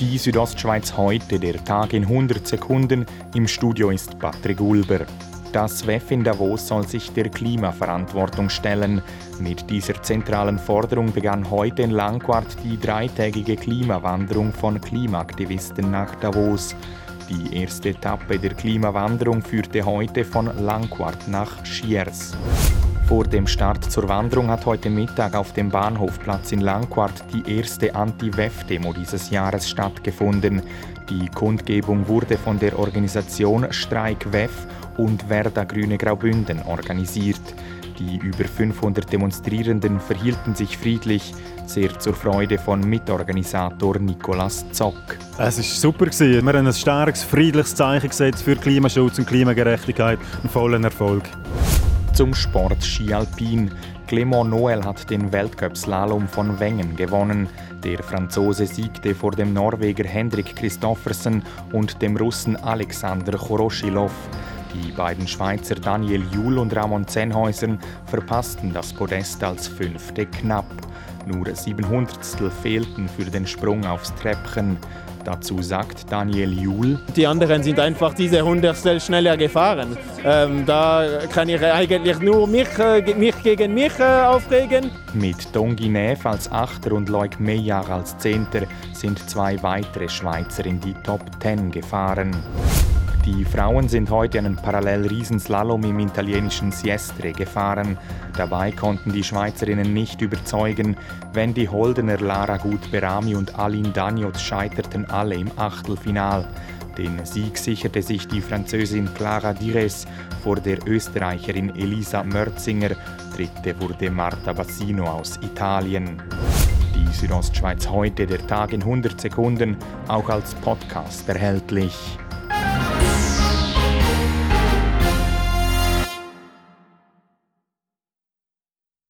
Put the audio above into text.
Die Südostschweiz heute, der Tag in 100 Sekunden. Im Studio ist Patrick Ulber. Das WEF in Davos soll sich der Klimaverantwortung stellen. Mit dieser zentralen Forderung begann heute in Langquart die dreitägige Klimawanderung von Klimaaktivisten nach Davos. Die erste Etappe der Klimawanderung führte heute von Langquart nach Schiers. Vor dem Start zur Wanderung hat heute Mittag auf dem Bahnhofplatz in Langquart die erste Anti-WEF-Demo dieses Jahres stattgefunden. Die Kundgebung wurde von der Organisation Streik WEF und Werda Grüne Graubünden organisiert. Die über 500 Demonstrierenden verhielten sich friedlich, sehr zur Freude von Mitorganisator Nicolas Zock. Es war super. Wir haben ein starkes, friedliches Zeichen gesetzt für Klimaschutz und Klimagerechtigkeit. Einen vollen Erfolg zum Sport Ski Alpin. Clément Noël hat den Weltcup-Slalom von Wengen gewonnen. Der Franzose siegte vor dem Norweger Hendrik Christoffersen und dem Russen Alexander Choroschilov. Die beiden Schweizer Daniel Juhl und Ramon Zenhäusern verpassten das Podest als Fünfte knapp. Nur sieben Hundertstel fehlten für den Sprung aufs Treppchen. Dazu sagt Daniel Juhl. Die anderen sind einfach diese Hundertstel schneller gefahren. Ähm, da kann ich eigentlich nur mich, äh, mich gegen mich äh, aufregen. Mit Dongi Neff als Achter und Leuk Meyer als Zehnter sind zwei weitere Schweizer in die Top Ten gefahren. Die Frauen sind heute einen Parallel-Riesenslalom im italienischen Siestre gefahren. Dabei konnten die Schweizerinnen nicht überzeugen. Wendy Holdener, Lara Gut-Berami und Aline Daniot scheiterten alle im Achtelfinal. Den Sieg sicherte sich die Französin Clara Dires vor der Österreicherin Elisa Mörzinger. Dritte wurde Marta Bassino aus Italien. Die Südostschweiz heute, der Tag in 100 Sekunden, auch als Podcast erhältlich.